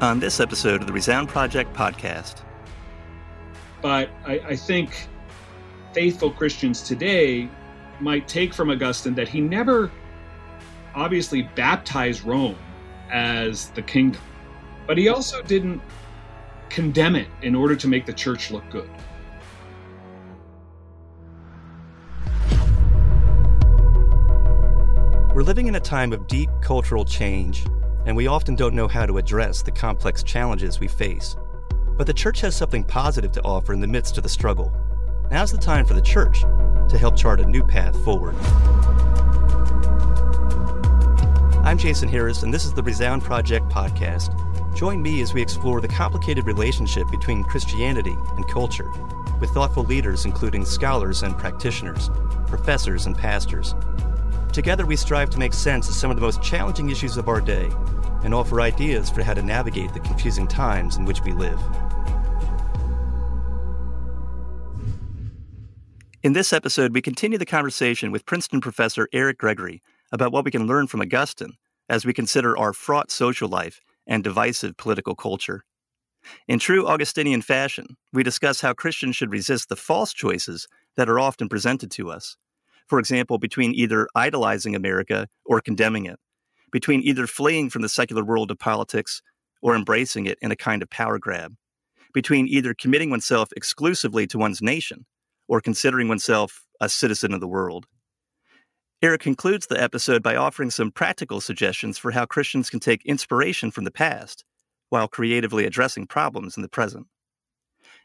On this episode of the Resound Project podcast. But I, I think faithful Christians today might take from Augustine that he never obviously baptized Rome as the kingdom, but he also didn't condemn it in order to make the church look good. We're living in a time of deep cultural change, and we often don't know how to address the complex challenges we face. But the church has something positive to offer in the midst of the struggle. Now's the time for the church to help chart a new path forward. I'm Jason Harris, and this is the Resound Project podcast. Join me as we explore the complicated relationship between Christianity and culture, with thoughtful leaders including scholars and practitioners, professors and pastors. Together, we strive to make sense of some of the most challenging issues of our day and offer ideas for how to navigate the confusing times in which we live. In this episode, we continue the conversation with Princeton professor Eric Gregory about what we can learn from Augustine as we consider our fraught social life and divisive political culture. In true Augustinian fashion, we discuss how Christians should resist the false choices that are often presented to us for example, between either idolizing America or condemning it, between either fleeing from the secular world of politics or embracing it in a kind of power grab, between either committing oneself exclusively to one's nation or considering oneself a citizen of the world. Eric concludes the episode by offering some practical suggestions for how Christians can take inspiration from the past while creatively addressing problems in the present.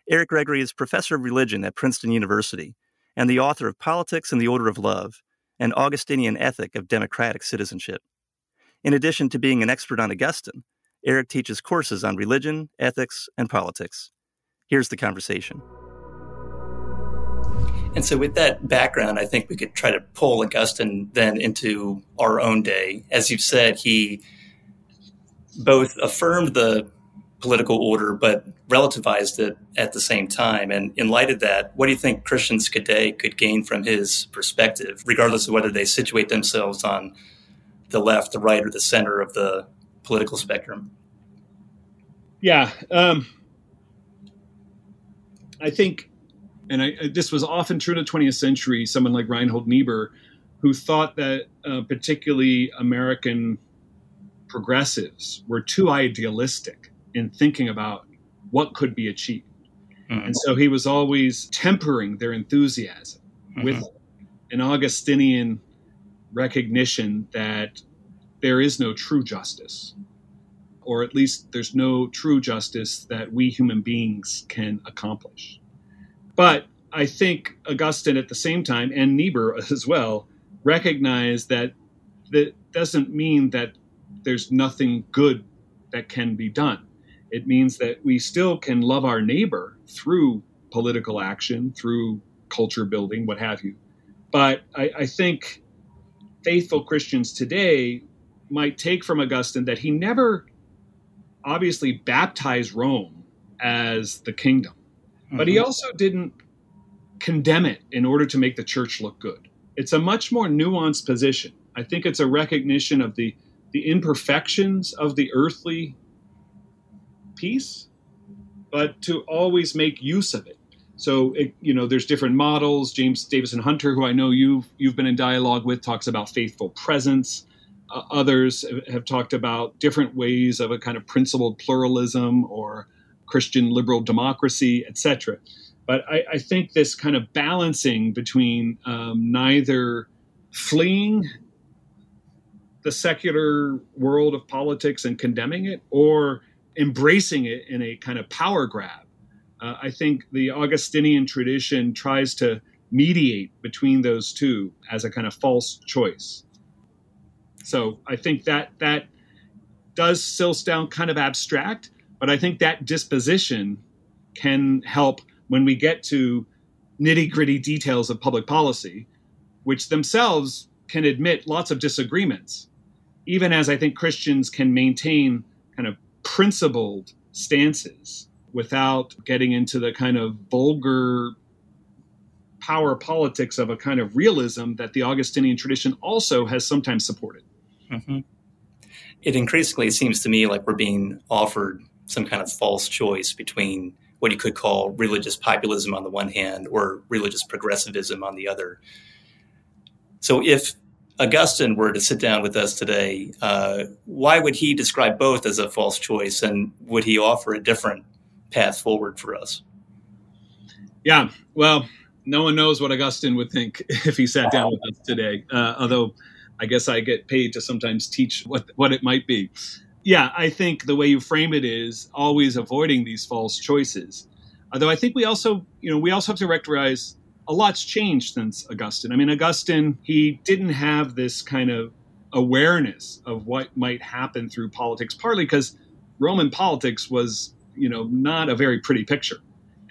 Eric Gregory is professor of religion at Princeton University and the author of Politics and the Order of Love, an Augustinian ethic of democratic citizenship. In addition to being an expert on Augustine, Eric teaches courses on religion, ethics, and politics. Here's the conversation. And so, with that background, I think we could try to pull Augustine then into our own day. As you've said, he both affirmed the political order, but relativized it at the same time. And in light of that, what do you think Christians today could gain from his perspective, regardless of whether they situate themselves on the left, the right, or the center of the political spectrum? Yeah. Um, I think, and I, this was often true in the 20th century, someone like Reinhold Niebuhr, who thought that uh, particularly American progressives were too idealistic in thinking about what could be achieved. Mm-hmm. And so he was always tempering their enthusiasm mm-hmm. with an Augustinian recognition that there is no true justice, or at least there's no true justice that we human beings can accomplish. But I think Augustine at the same time, and Niebuhr as well, recognize that that doesn't mean that there's nothing good that can be done. It means that we still can love our neighbor through political action, through culture building, what have you. But I, I think faithful Christians today might take from Augustine that he never obviously baptized Rome as the kingdom, mm-hmm. but he mm-hmm. also didn't condemn it in order to make the church look good. It's a much more nuanced position. I think it's a recognition of the the imperfections of the earthly peace, but to always make use of it. So it, you know, there's different models. James Davison Hunter, who I know you've you've been in dialogue with, talks about faithful presence. Uh, others have talked about different ways of a kind of principled pluralism or Christian liberal democracy, etc. But I, I, think this kind of balancing between um, neither fleeing the secular world of politics and condemning it or embracing it in a kind of power grab. Uh, I think the Augustinian tradition tries to mediate between those two as a kind of false choice. So I think that that does still sound kind of abstract, but I think that disposition can help when we get to nitty gritty details of public policy, which themselves can admit lots of disagreements, even as I think Christians can maintain kind of principled stances without getting into the kind of vulgar power politics of a kind of realism that the Augustinian tradition also has sometimes supported. Mm-hmm. it increasingly seems to me like we're being offered some kind of false choice between what you could call religious populism on the one hand or religious progressivism on the other. So if Augustine were to sit down with us today, uh, why would he describe both as a false choice and would he offer a different path forward for us? Yeah, well, no one knows what Augustine would think if he sat down with us today, uh, although I guess I get paid to sometimes teach what, what it might be. Yeah, I think the way you frame it is always avoiding these false choices. Although I think we also, you know, we also have to recognize a lot's changed since Augustine. I mean, Augustine, he didn't have this kind of awareness of what might happen through politics, partly because Roman politics was, you know, not a very pretty picture.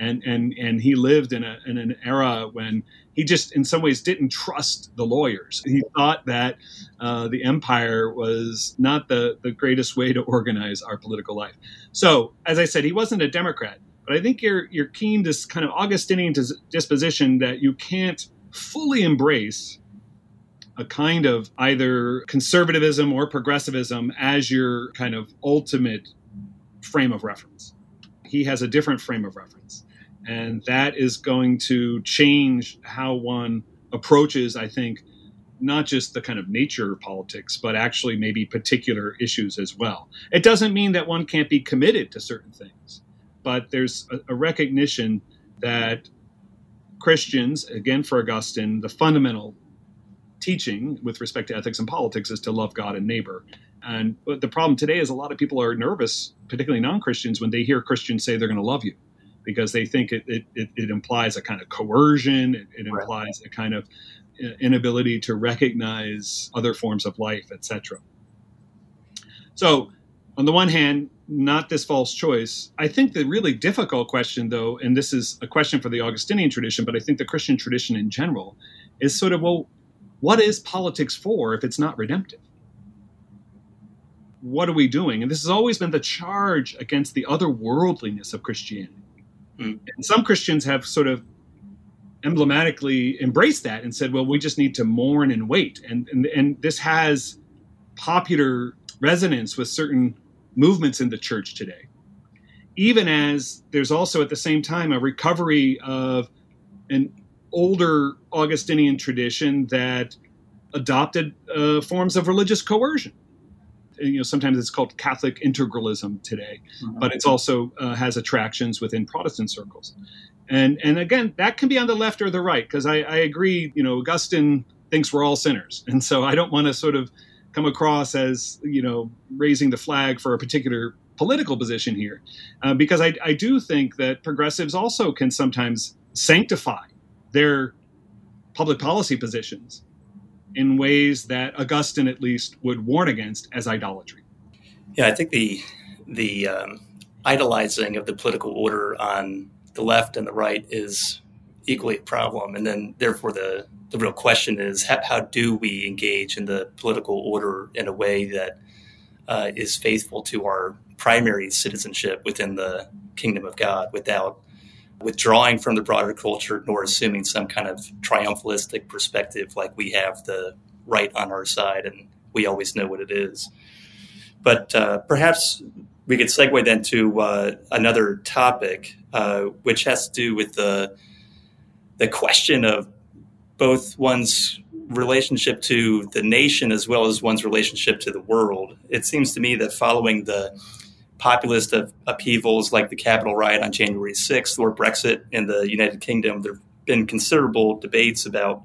And, and, and he lived in, a, in an era when he just, in some ways, didn't trust the lawyers. He thought that uh, the empire was not the, the greatest way to organize our political life. So, as I said, he wasn't a Democrat. But I think you're you're keen to kind of Augustinian disposition that you can't fully embrace a kind of either conservatism or progressivism as your kind of ultimate frame of reference. He has a different frame of reference. And that is going to change how one approaches, I think, not just the kind of nature of politics, but actually maybe particular issues as well. It doesn't mean that one can't be committed to certain things but there's a, a recognition that Christians, again for Augustine, the fundamental teaching with respect to ethics and politics is to love God and neighbor. And the problem today is a lot of people are nervous, particularly non Christians, when they hear Christians say they're going to love you because they think it, it, it, implies a kind of coercion, it, it implies a kind of uh, inability to recognize other forms of life, etc. So, on the one hand, not this false choice. I think the really difficult question, though, and this is a question for the Augustinian tradition, but I think the Christian tradition in general, is sort of well, what is politics for if it's not redemptive? What are we doing? And this has always been the charge against the otherworldliness of Christianity. Mm. And some Christians have sort of emblematically embraced that and said, well, we just need to mourn and wait. And, and, and this has popular resonance with certain movements in the church today. Even as there's also at the same time a recovery of an older Augustinian tradition that adopted uh, forms of religious coercion. You know, sometimes it's called Catholic integralism today, mm-hmm. but it's also uh, has attractions within Protestant circles. And and again, that can be on the left or the right because I, I agree. You know, Augustine thinks we're all sinners, and so I don't want to sort of come across as you know raising the flag for a particular political position here, uh, because I, I do think that progressives also can sometimes sanctify their public policy positions in ways that Augustine at least would warn against as idolatry. Yeah, I think the the um, idolizing of the political order on the left and the right is equally a problem, and then therefore the the real question is how, how, do we engage in the political order in a way that uh, is faithful to our primary citizenship within the kingdom of God without withdrawing from the broader culture nor assuming some kind of triumphalistic perspective like we have the right on our side and we always know what it is. But uh, perhaps we could segue then to uh, another topic, uh, which has to do with the the question of both one's relationship to the nation as well as one's relationship to the world. It seems to me that following the populist upheavals like the Capitol riot on January 6th or Brexit in the United Kingdom, there have been considerable debates about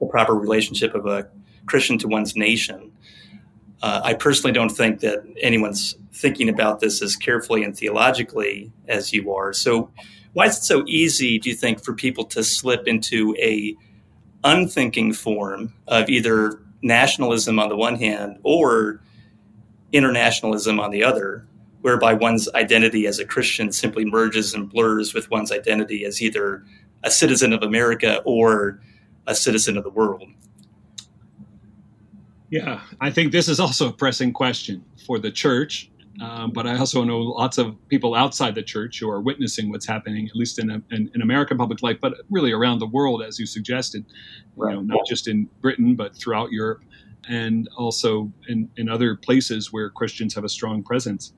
the proper relationship of a Christian to one's nation. Uh, I personally don't think that anyone's thinking about this as carefully and theologically as you are. So, why is it so easy, do you think, for people to slip into a unthinking form of either nationalism on the one hand or internationalism on the other, whereby one's identity as a Christian simply merges and blurs with one's identity as either a citizen of America or a citizen of the world? Yeah, I think this is also a pressing question for the church um, but I also know lots of people outside the church who are witnessing what's happening, at least in, a, in, in, American public life, but really around the world, as you suggested, right. you know, not just in Britain, but throughout Europe. And also in, in other places where Christians have a strong presence.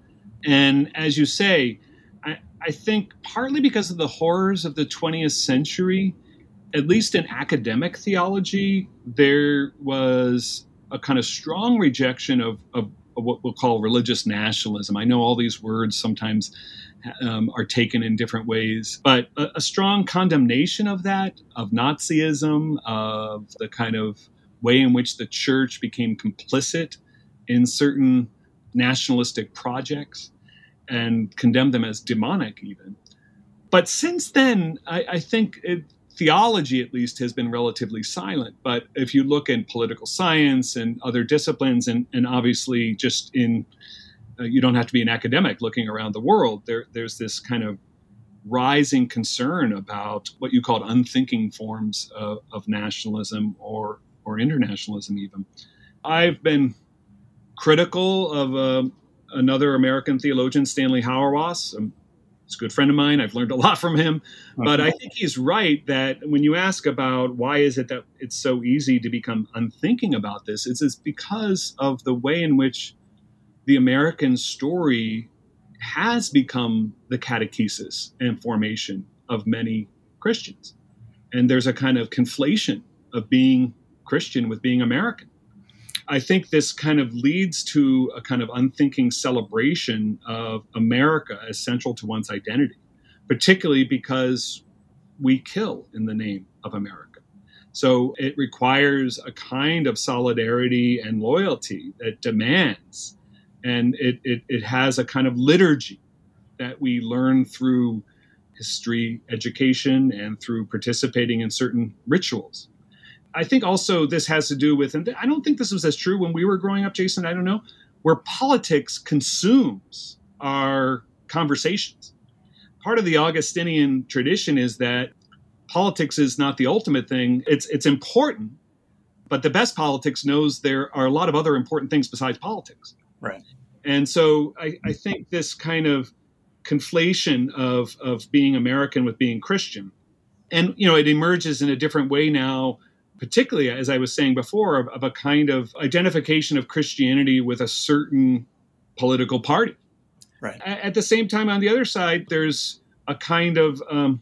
And as you say, I, I think partly because of the horrors of the 20th century, at least in academic theology, there was a kind of strong rejection of, of, of what we'll call religious nationalism. I know all these words sometimes um, are taken in different ways, but a, a, strong condemnation of that, of Nazism, of the kind of way in which the church became complicit in certain nationalistic projects and condemned them as demonic, even. But since then, I, I think it, theology, at least, has been relatively silent. But if you look in political science and other disciplines, and, and obviously just in, uh, you don't have to be an academic looking around the world, there, there's this kind of rising concern about what you called unthinking forms of, of nationalism or, or internationalism, even. I've been critical of uh, another American theologian, Stanley Hauerwas. Um, he's a good friend of mine. I've learned a lot from him. But I think he's right that when you ask about why is it that it's so easy to become unthinking about this, it's, it's because of the way in which the American story has become the catechesis and formation of many Christians. And there's a kind of conflation of being Christian with being American. I think this kind of leads to a kind of unthinking celebration of America as central to one's identity, particularly because we kill in the name of America. So it requires a kind of solidarity and loyalty that demands, and it, it, it has a kind of liturgy that we learn through history education and through participating in certain rituals. I think also this has to do with, and I don't think this was as true when we were growing up, Jason. I don't know, where politics consumes our conversations. Part of the Augustinian tradition is that politics is not the ultimate thing. It's it's important, but the best politics knows there are a lot of other important things besides politics. Right. And so I, I think this kind of conflation of of being American with being Christian, and you know, it emerges in a different way now particularly as I was saying before, of, of, a kind of identification of Christianity with a certain political party. Right. At the same time, on the other side, there's a kind of um,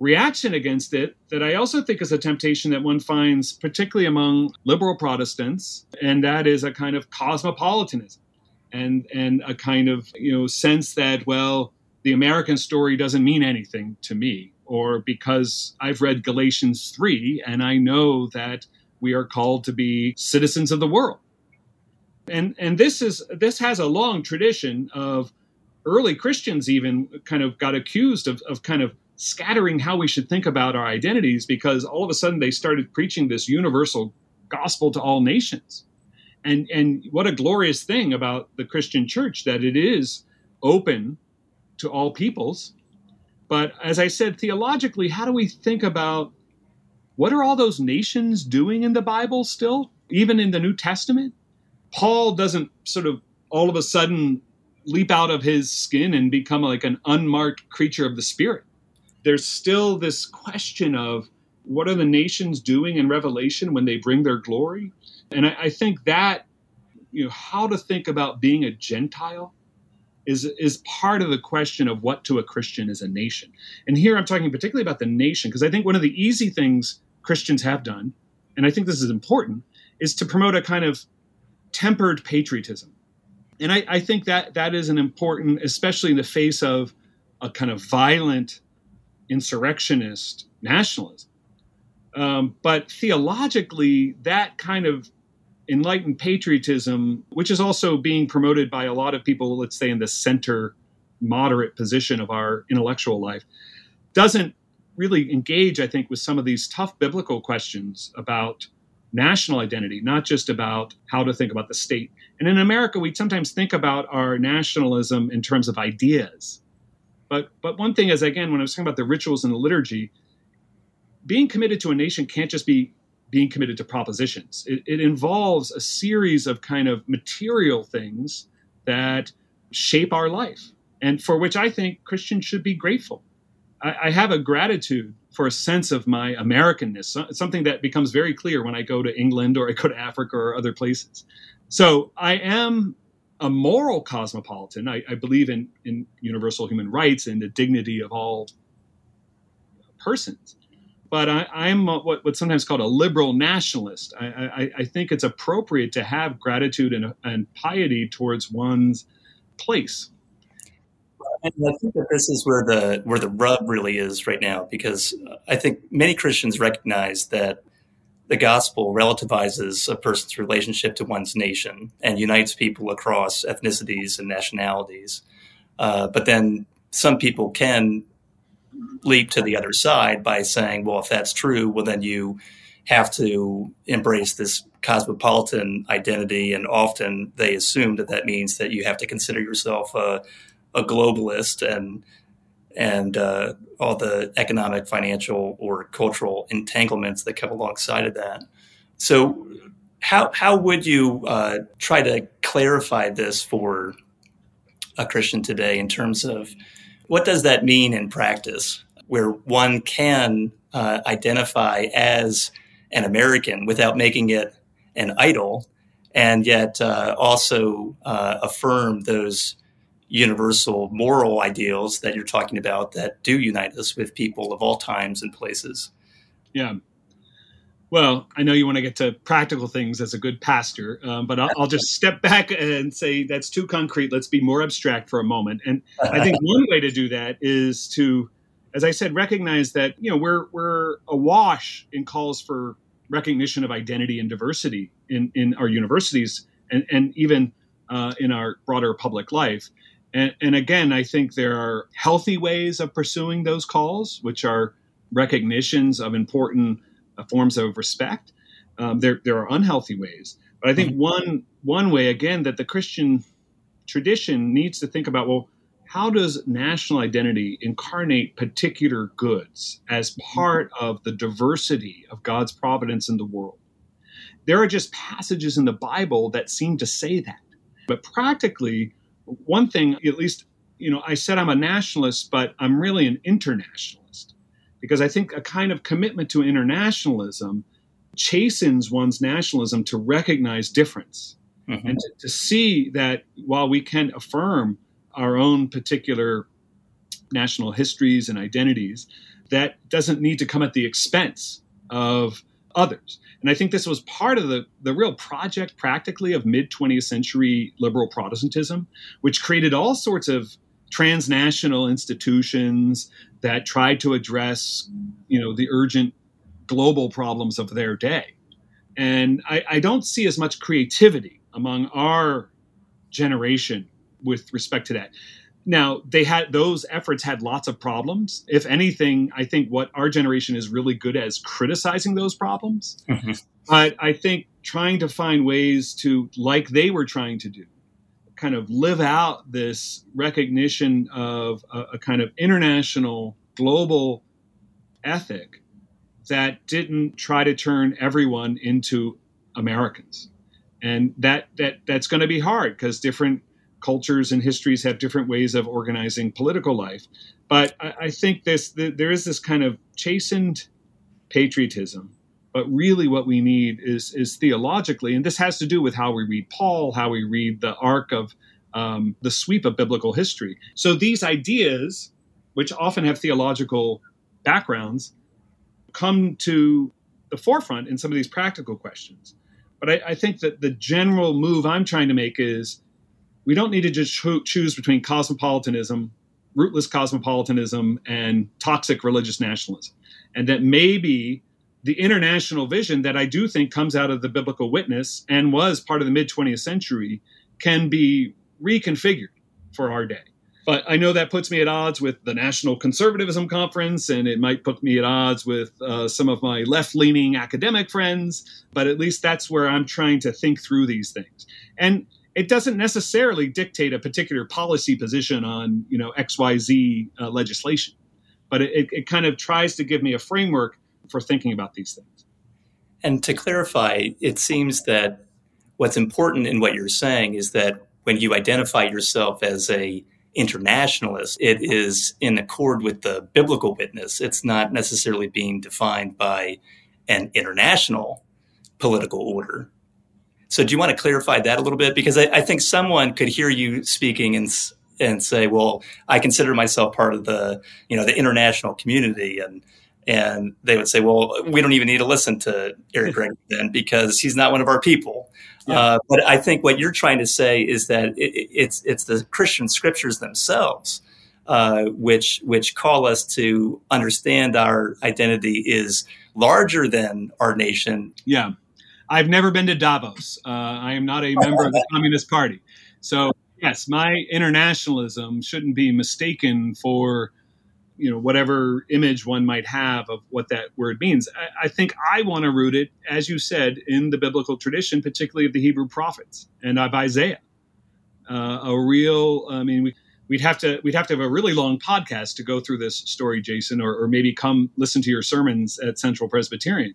reaction against it that I also think is a temptation that one finds, particularly among liberal Protestants, and that is a kind of cosmopolitanism and and a kind of you know sense that well, the American story doesn't mean anything to me or because I've read Galatians 3 and I know that we are called to be citizens of the world. And and this is this has a long tradition of early Christians even kind of got accused of, of kind of scattering how we should think about our identities because all of a sudden they started preaching this universal gospel to all nations. And and what a glorious thing about the Christian church that it is open to all peoples but as I said, theologically, how do we think about what are all those nations doing in the Bible still, even in the New Testament? Paul doesn't sort of all of a sudden leap out of his skin and become like an unmarked creature of the Spirit. There's still this question of what are the nations doing in Revelation when they bring their glory? And I, I think that, you know, how to think about being a Gentile is is part of the question of what to a Christian is a nation. And here I'm talking particularly about the nation because I think one of the easy things Christians have done, and I think this is important, is to promote a kind of tempered patriotism. And I, I think that that is an important, especially in the face of a kind of violent insurrectionist nationalism. Um, but theologically, that kind of enlightened patriotism, which is also being promoted by a lot of people, let's say in the center moderate position of our intellectual life, doesn't really engage, I think, with some of these tough biblical questions about national identity, not just about how to think about the state. And in America, we sometimes think about our nationalism in terms of ideas. But but one thing is again, when I was talking about the rituals and the liturgy, being committed to a nation can't just be being committed to propositions. It, it, involves a series of kind of material things that shape our life, and for which I think Christians should be grateful. I, I have a gratitude for a sense of my Americanness, something that becomes very clear when I go to England or I go to Africa or other places. So I am a moral cosmopolitan. I, I believe in, in universal human rights and the dignity of all persons. But I, am what, what's sometimes called a liberal nationalist. I, I, I think it's appropriate to have gratitude and, and piety towards one's place. And I think that this is where the where the rub really is right now, because I think many Christians recognize that the gospel relativizes a person's relationship to one's nation and unites people across ethnicities and nationalities. Uh, but then some people can leap to the other side by saying, well, if that's true, well, then you have to embrace this cosmopolitan identity. And often they assume that that means that you have to consider yourself a, a globalist and and uh, all the economic, financial, or cultural entanglements that come alongside of that. So, how how would you uh, try to clarify this for a Christian today in terms of what does that mean in practice, where one can uh, identify as an American without making it an idol, and yet uh, also uh, affirm those universal moral ideals that you're talking about that do unite us with people of all times and places. Yeah. Well, I know you want to get to practical things as a good pastor, um, but I'll, I'll, just step back and say that's too concrete. Let's be more abstract for a moment. And I think one way to do that is to, as I said, recognize that you know we're we're awash in calls for recognition of identity and diversity in in our universities and and even uh, in our broader public life. And, and again, I think there are healthy ways of pursuing those calls, which are recognitions of important forms of respect. Um, there, there are unhealthy ways, but I think mm-hmm. one one way again that the Christian tradition needs to think about. Well, how does national identity incarnate particular goods as part of the diversity of God's providence in the world? There are just passages in the Bible that seem to say that, but practically one thing, at least, you know, I said I'm a nationalist, but I'm really an internationalist because I think a kind of commitment to internationalism chastens one's nationalism to recognize difference mm-hmm. and to, to see that while we can affirm our own particular national histories and identities, that doesn't need to come at the expense of others. And I think this was part of the, the real project, practically, of mid 20th century liberal Protestantism, which created all sorts of transnational institutions that tried to address, you know, the urgent global problems of their day. And I, I don't see as much creativity among our generation with respect to that. Now, they had those efforts had lots of problems. If anything, I think what our generation is really good at is criticizing those problems. Mm-hmm. But I think trying to find ways to, like they were trying to do, kind of live out this recognition of a, a kind of international, global ethic that didn't try to turn everyone into Americans. And that that that's going to be hard because different cultures and histories have different ways of organizing political life. But I, I think this the, there is this kind of chastened patriotism. But really, what we need is is theologically, and this has to do with how we read Paul, how we read the arc of um, the sweep of biblical history. So these ideas, which often have theological backgrounds, come to the forefront in some of these practical questions. But I, I think that the general move I'm trying to make is we don't need to just cho- choose between cosmopolitanism, rootless cosmopolitanism, and toxic religious nationalism. And that maybe the international vision that I do think comes out of the biblical witness and was part of the mid 20th century can be reconfigured for our day. But I know that puts me at odds with the National Conservatism Conference, and it might put me at odds with uh, some of my left leaning academic friends. But at least that's where I'm trying to think through these things. And it doesn't necessarily dictate a particular policy position on you know xyz uh, legislation but it, it kind of tries to give me a framework for thinking about these things and to clarify it seems that what's important in what you're saying is that when you identify yourself as a internationalist, it is in accord with the biblical witness. It's not necessarily being defined by an international political order. So, do you want to clarify that a little bit? Because I, I think someone could hear you speaking and and say, "Well, I consider myself part of the you know the international community," and and they would say, "Well, we don't even need to listen to Eric Gregory then because he's not one of our people." Yeah. Uh, but I think what you're trying to say is that it, it's it's the Christian scriptures themselves uh, which which call us to understand our identity is larger than our nation. Yeah, I've never been to Davos. Uh, I am not a member of the Communist Party, so yes, my internationalism shouldn't be mistaken for you know whatever image one might have of what that word means. I, I think i want to root it as you said in the biblical tradition particularly of the hebrew prophets and of isaiah. Uh, a real i mean we, we'd have to we'd have to have a really long podcast to go through this story jason or, or maybe come listen to your sermons at central presbyterian.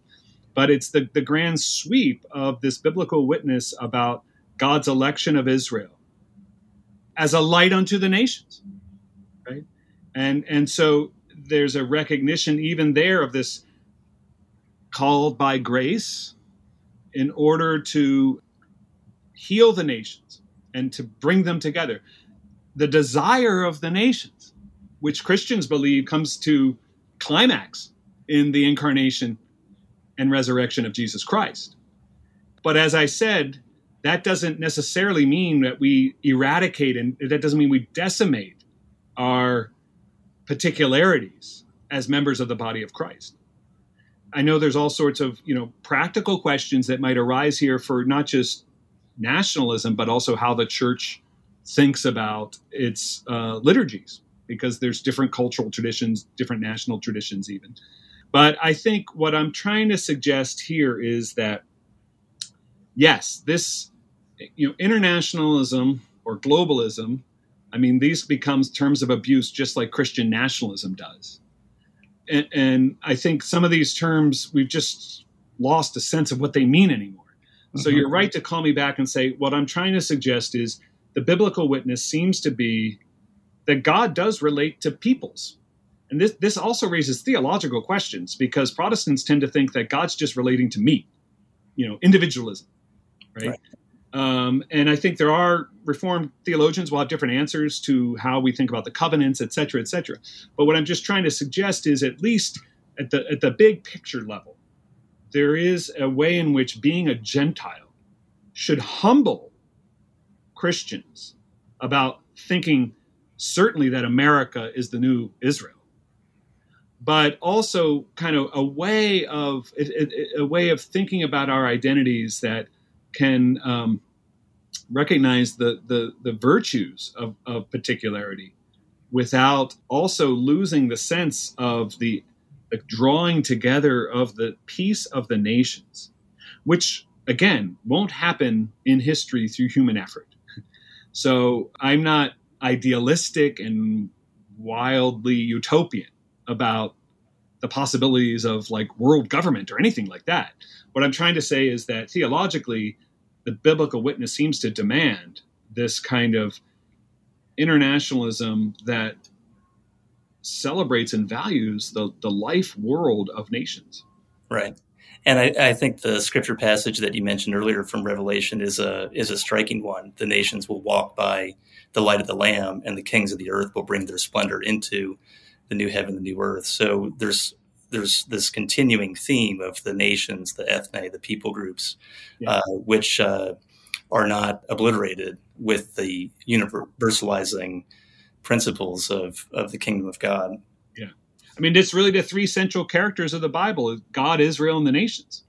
But it's the, the grand sweep of this biblical witness about god's election of israel as a light unto the nations and and so there's a recognition even there of this called by grace in order to heal the nations and to bring them together. The desire of the nations which christians believe comes to climax in the incarnation and resurrection of jesus christ. But as i said that doesn't necessarily mean that we eradicate and that doesn't mean we decimate our particularities as members of the body of Christ. I know there's all sorts of you know practical questions that might arise here for not just nationalism but also how the church thinks about its uh, liturgies because there's different cultural traditions, different national traditions even. But I think what I'm trying to suggest here is that yes, this you know internationalism or globalism I mean, these becomes terms of abuse just like Christian nationalism does. And, and, I think some of these terms we've just lost a sense of what they mean anymore. Mm-hmm. So you're right to call me back and say what I'm trying to suggest is the biblical witness seems to be that God does relate to peoples. And this this also raises theological questions because Protestants tend to think that God's just relating to me, you know, individualism, right? right. Um, and I think there are Reformed theologians will have different answers to how we think about the covenants, et cetera, et cetera. But what I'm just trying to suggest is at least at the at the big picture level, there is a way in which being a Gentile should humble Christians about thinking certainly that America is the new Israel, but also kind of a way of a way of thinking about our identities that can um, recognize the, the, the virtues of, of particularity without also losing the sense of the, the drawing together of the peace of the nations, which again won't happen in history through human effort. So I'm not idealistic and wildly utopian about the possibilities of like world government or anything like that. What I'm trying to say is that theologically, the biblical witness seems to demand this kind of internationalism that celebrates and values the, the life world of nations. Right. And I, I, think the scripture passage that you mentioned earlier from Revelation is a is a striking one. The nations will walk by the light of the Lamb, and the kings of the earth will bring their splendor into the new heaven, the new earth. So there's there's this continuing theme of the nations, the ethne, the people groups, yeah. uh, which uh, are not obliterated with the universalizing principles of, of the kingdom of God. Yeah. I mean, it's really the three central characters of the Bible God, Israel, and the nations.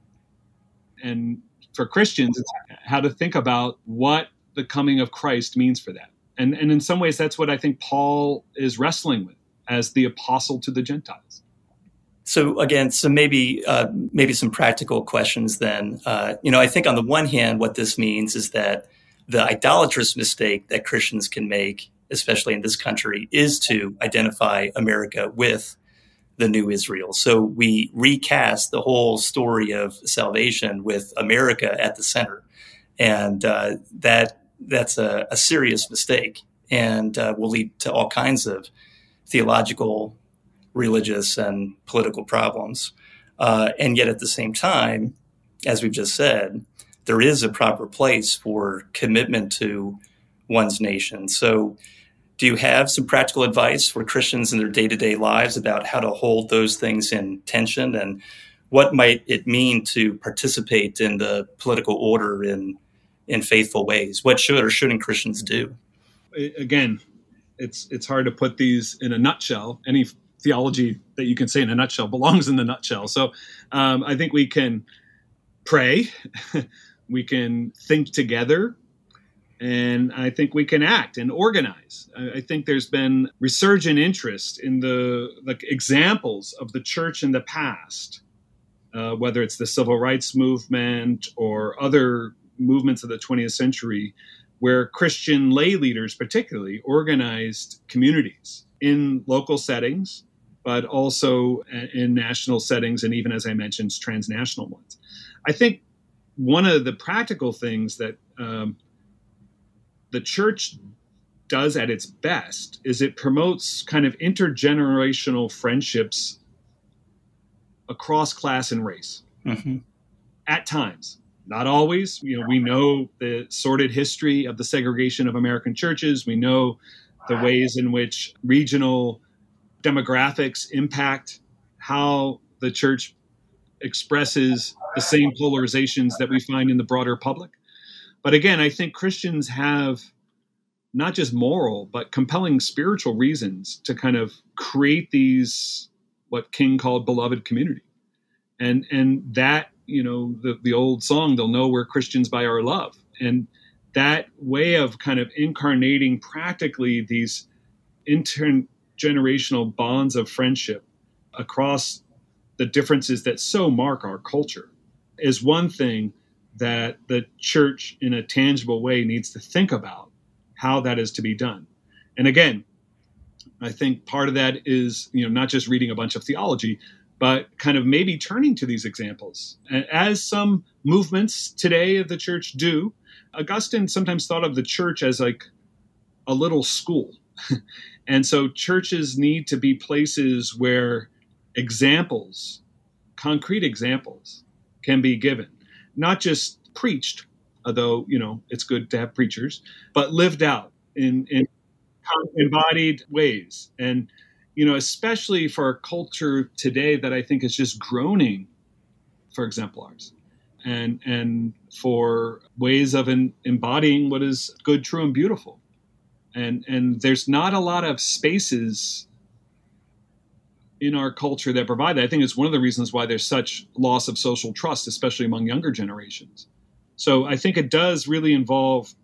And for Christians, it's how to think about what the coming of Christ means for that. And, and in some ways, that's what I think Paul is wrestling with as the apostle to the Gentiles. So again, so maybe uh, maybe some practical questions. Then, uh, you know, I think on the one hand, what this means is that the idolatrous mistake that Christians can make, especially in this country, is to identify America with the new Israel. So we recast the whole story of salvation with America at the center, and uh, that that's a, a serious mistake and uh, will lead to all kinds of theological, religious, and political problems. Uh, and yet, at the same time, as we've just said, there is a proper place for commitment to one's nation. So, do you have some practical advice for Christians in their day to day lives about how to hold those things in tension and what might it mean to participate in the political order in in faithful ways? What should or shouldn't Christians do? Again, it's it's hard to put these in a nutshell. Any theology that you can say in a nutshell belongs in the nutshell. So um, I think we can pray, we can think together, and I think we can act and organize. I, think there's been resurgent interest in the like examples of the church in the past, uh, whether it's the civil rights movement or other movements of the 20th century, where Christian lay leaders, particularly, organized communities in local settings, but also in national settings, and even as I mentioned, transnational ones. I think one of the practical things that um, the church does at its best is it promotes kind of intergenerational friendships across class and race mm-hmm. at times not always you know we know the sordid history of the segregation of american churches we know the ways in which regional demographics impact how the church expresses the same polarizations that we find in the broader public but again, I think Christians have not just moral, but compelling spiritual reasons to kind of create these what King called beloved community. And and that, you know, the, the old song, they'll know we're Christians by our love. And that way of kind of incarnating practically these intergenerational bonds of friendship across the differences that so mark our culture is one thing that the church in a tangible way needs to think about how that is to be done. And again, I think part of that is, you know, not just reading a bunch of theology, but kind of maybe turning to these examples. As some movements today of the church do, Augustine sometimes thought of the church as like a little school. and so churches need to be places where examples, concrete examples, can be given not just preached, although you know it's good to have preachers, but lived out in, in embodied ways. And you know, especially for a culture today that I think is just groaning for exemplars and and for ways of in, embodying what is good, true, and beautiful. And and there's not a lot of spaces in our culture that provide that. I think it's one of the reasons why there's such loss of social trust, especially among younger generations. So I think it does really involve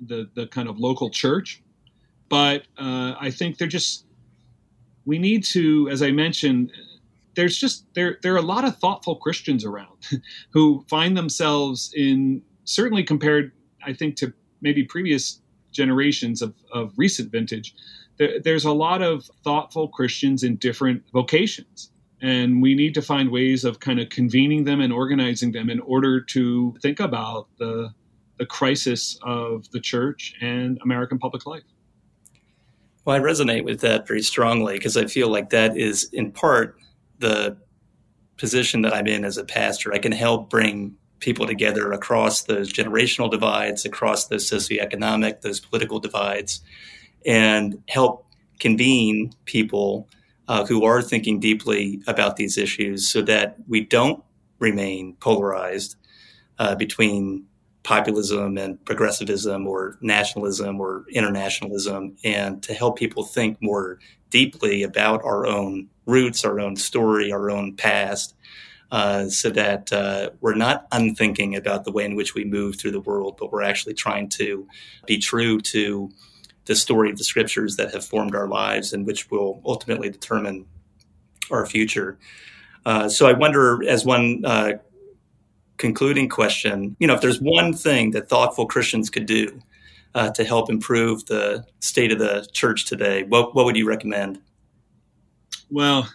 the the kind of local church, but uh, I think they're just we need to, as I mentioned, there's just there there are a lot of thoughtful Christians around who find themselves in certainly compared, I think, to maybe previous generations of, of recent vintage there, there's a lot of thoughtful Christians in different vocations. And we need to find ways of kind of convening them and organizing them in order to think about the, the crisis of the church and American public life. Well, I resonate with that very strongly because I feel like that is in part the position that I'm in as a pastor. I can help bring people together across those generational divides, across those socioeconomic, those political divides, and help convene people uh, who are thinking deeply about these issues so that we don't remain polarized uh, between populism and progressivism or nationalism or internationalism and to help people think more deeply about our own roots, our own story, our own past, uh, so that uh, we're not unthinking about the way in which we move through the world, but we're actually trying to be true to the story of the scriptures that have formed our lives and which will ultimately determine our future. Uh, so I wonder, as one uh, concluding question, you know, if there's one thing that thoughtful Christians could do uh, to help improve the state of the church today, what, what would you recommend? Well,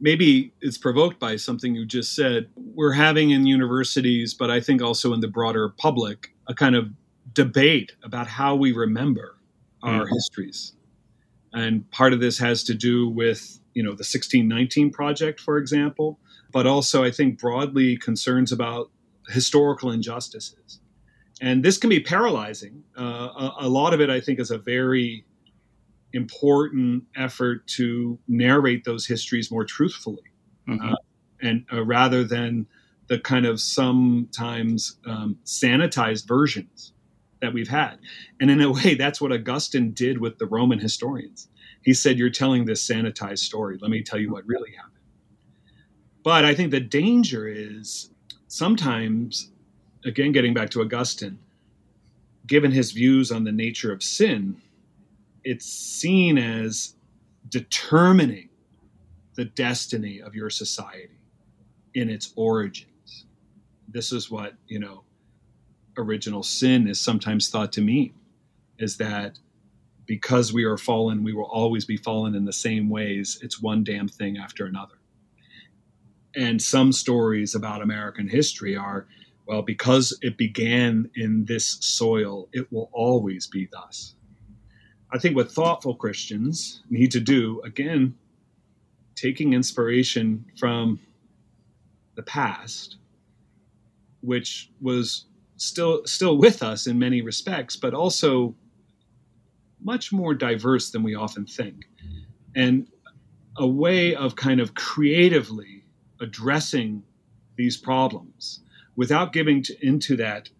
maybe it's provoked by something you just said. We're having in universities, but I think also in the broader public, a kind of debate about how we remember our mm. histories. And part of this has to do with, you know, the 1619 project, for example, but also I think broadly concerns about historical injustices. And this can be paralyzing. Uh, a, a lot of it, I think, is a very important effort to narrate those histories more truthfully, mm-hmm. uh, and uh, rather than the kind of sometimes um, sanitized versions that we've had. And in a way, that's what Augustine did with the Roman historians. He said, You're telling this sanitized story. Let me tell you what really happened. But I think the danger is sometimes, again, getting back to Augustine, given his views on the nature of sin, it's seen as determining the destiny of your society in its origins. This is what, you know, original sin is sometimes thought to mean is that because we are fallen, we will always be fallen in the same ways. It's one damn thing after another. And some stories about American history are well, because it began in this soil, it will always be thus. I think what thoughtful Christians need to do, again, taking inspiration from the past, which was still still with us in many respects, but also much more diverse than we often think, and a way of kind of creatively addressing these problems without giving to, into that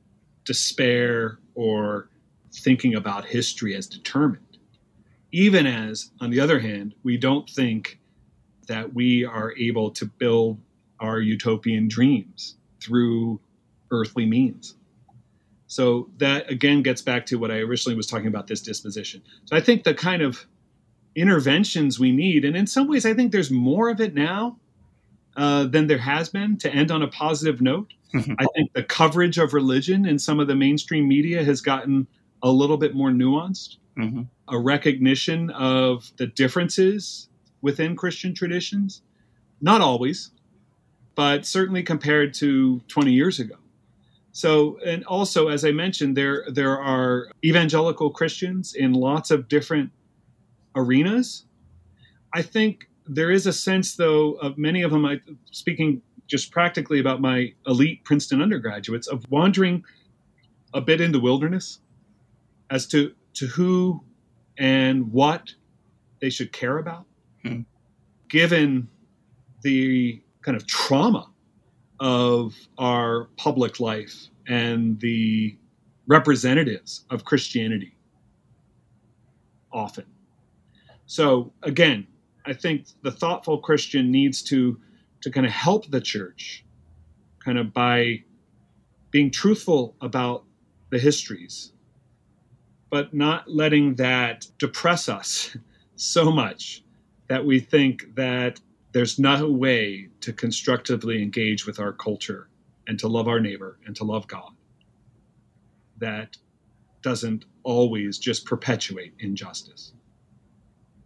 despair or thinking about history as determined. Even as, on the other hand, we don't think that we are able to build our utopian dreams through earthly means. So that again gets back to what I originally was talking about this disposition. So I think the kind of interventions we need, and in some ways, I think there's more of it now uh, than there has been to end on a positive note. Mm-hmm. I think the coverage of religion in some of the mainstream media has gotten a little bit more nuanced, mm-hmm. a recognition of the differences within Christian traditions. Not always, but certainly compared to 20 years ago. So, and also, as I mentioned, there there are evangelical Christians in lots of different arenas. I think there is a sense, though, of many of them. I, speaking just practically about my elite Princeton undergraduates, of wandering a bit in the wilderness as to to who and what they should care about, hmm. given the kind of trauma of our public life and the representatives of Christianity often. So again, I think the thoughtful Christian needs to to kind of help the church kind of by being truthful about the histories but not letting that depress us so much that we think that there's no way to constructively engage with our culture and to love our neighbor and to love God that doesn't always just perpetuate injustice.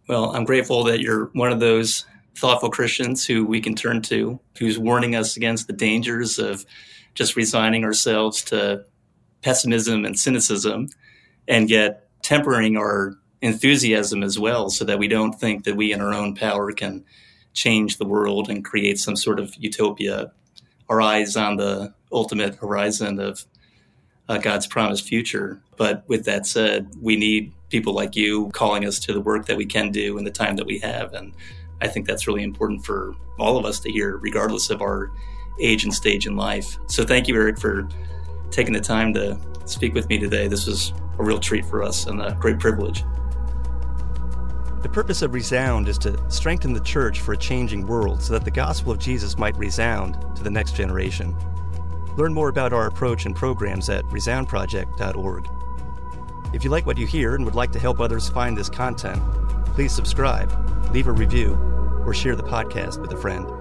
Well, I'm grateful that you're one of those thoughtful Christians who we can turn to, who's warning us against the dangers of just resigning ourselves to pessimism and cynicism, and yet tempering our enthusiasm as well so that we don't think that we in our own power can change the world and create some sort of utopia, our eyes on the ultimate horizon of uh, God's promised future. But with that said, we need people like you calling us to the work that we can do in the time that we have. And I think that's really important for all of us to hear, regardless of our age and stage in life. So thank you, Eric, for taking the time to speak with me today. This was a real treat for us and a great privilege. The purpose of Resound is to strengthen the church for a changing world so that the gospel of Jesus might resound to the next generation. Learn more about our approach and programs at resoundproject.org. If you like what you hear and would like to help others find this content, please subscribe, leave a review, or share the podcast with a friend.